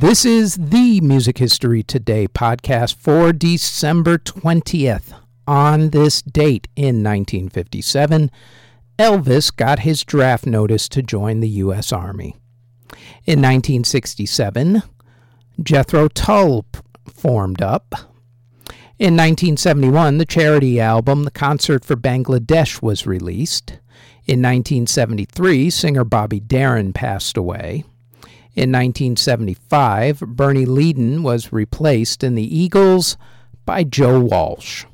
This is the Music History Today podcast for December 20th. On this date in 1957, Elvis got his draft notice to join the U.S. Army. In 1967, Jethro Tull formed up. In 1971, the charity album The Concert for Bangladesh was released. In 1973, singer Bobby Darin passed away. In 1975, Bernie Leadon was replaced in the Eagles by Joe Walsh.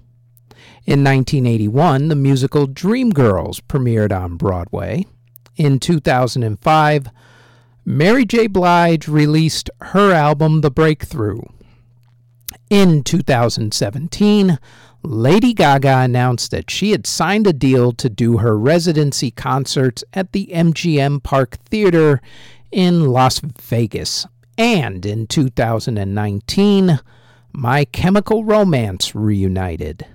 In 1981, the musical Dreamgirls premiered on Broadway. In 2005, Mary J. Blige released her album The Breakthrough. In 2017, Lady Gaga announced that she had signed a deal to do her residency concerts at the MGM Park Theater in Las Vegas. And in 2019, My Chemical Romance reunited.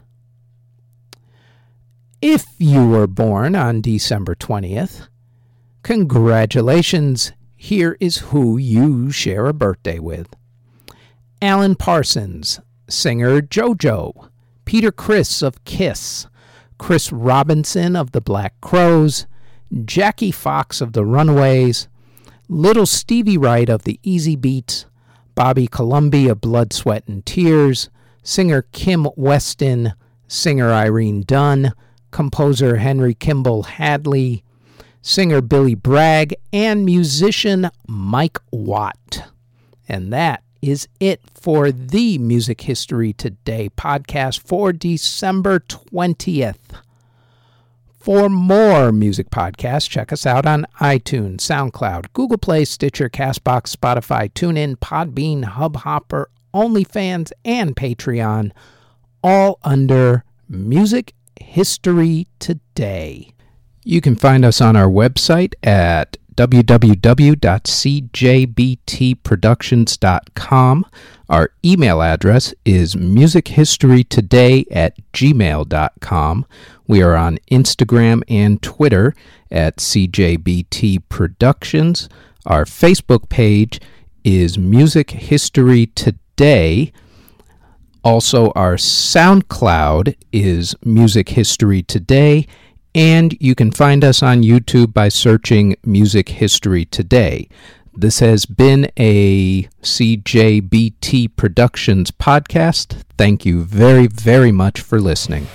If you were born on December 20th, congratulations. Here is who you share a birthday with Alan Parsons, singer JoJo, Peter Criss of Kiss, Chris Robinson of the Black Crowes, Jackie Fox of the Runaways, Little Stevie Wright of the Easybeats, Bobby Colomby of Blood, Sweat, and Tears, singer Kim Weston, singer Irene Dunne, composer Henry Kimball Hadley, singer Billy Bragg, and musician Mike Watt. And that is it for the Music History Today podcast for December 20th. For more music podcasts, check us out on iTunes, SoundCloud, Google Play, Stitcher, Castbox, Spotify, TuneIn, Podbean, Hubhopper, OnlyFans, and Patreon, all under Music History Today. You can find us on our website at www.cjbtproductions.com. Our email address is musichistorytoday at gmail.com. We are on Instagram and Twitter at CJBT Productions. Our Facebook page is Music History Today. Also, our SoundCloud is Music History Today, and you can find us on YouTube by searching Music History Today. This has been a CJBT Productions podcast. Thank you very, very much for listening.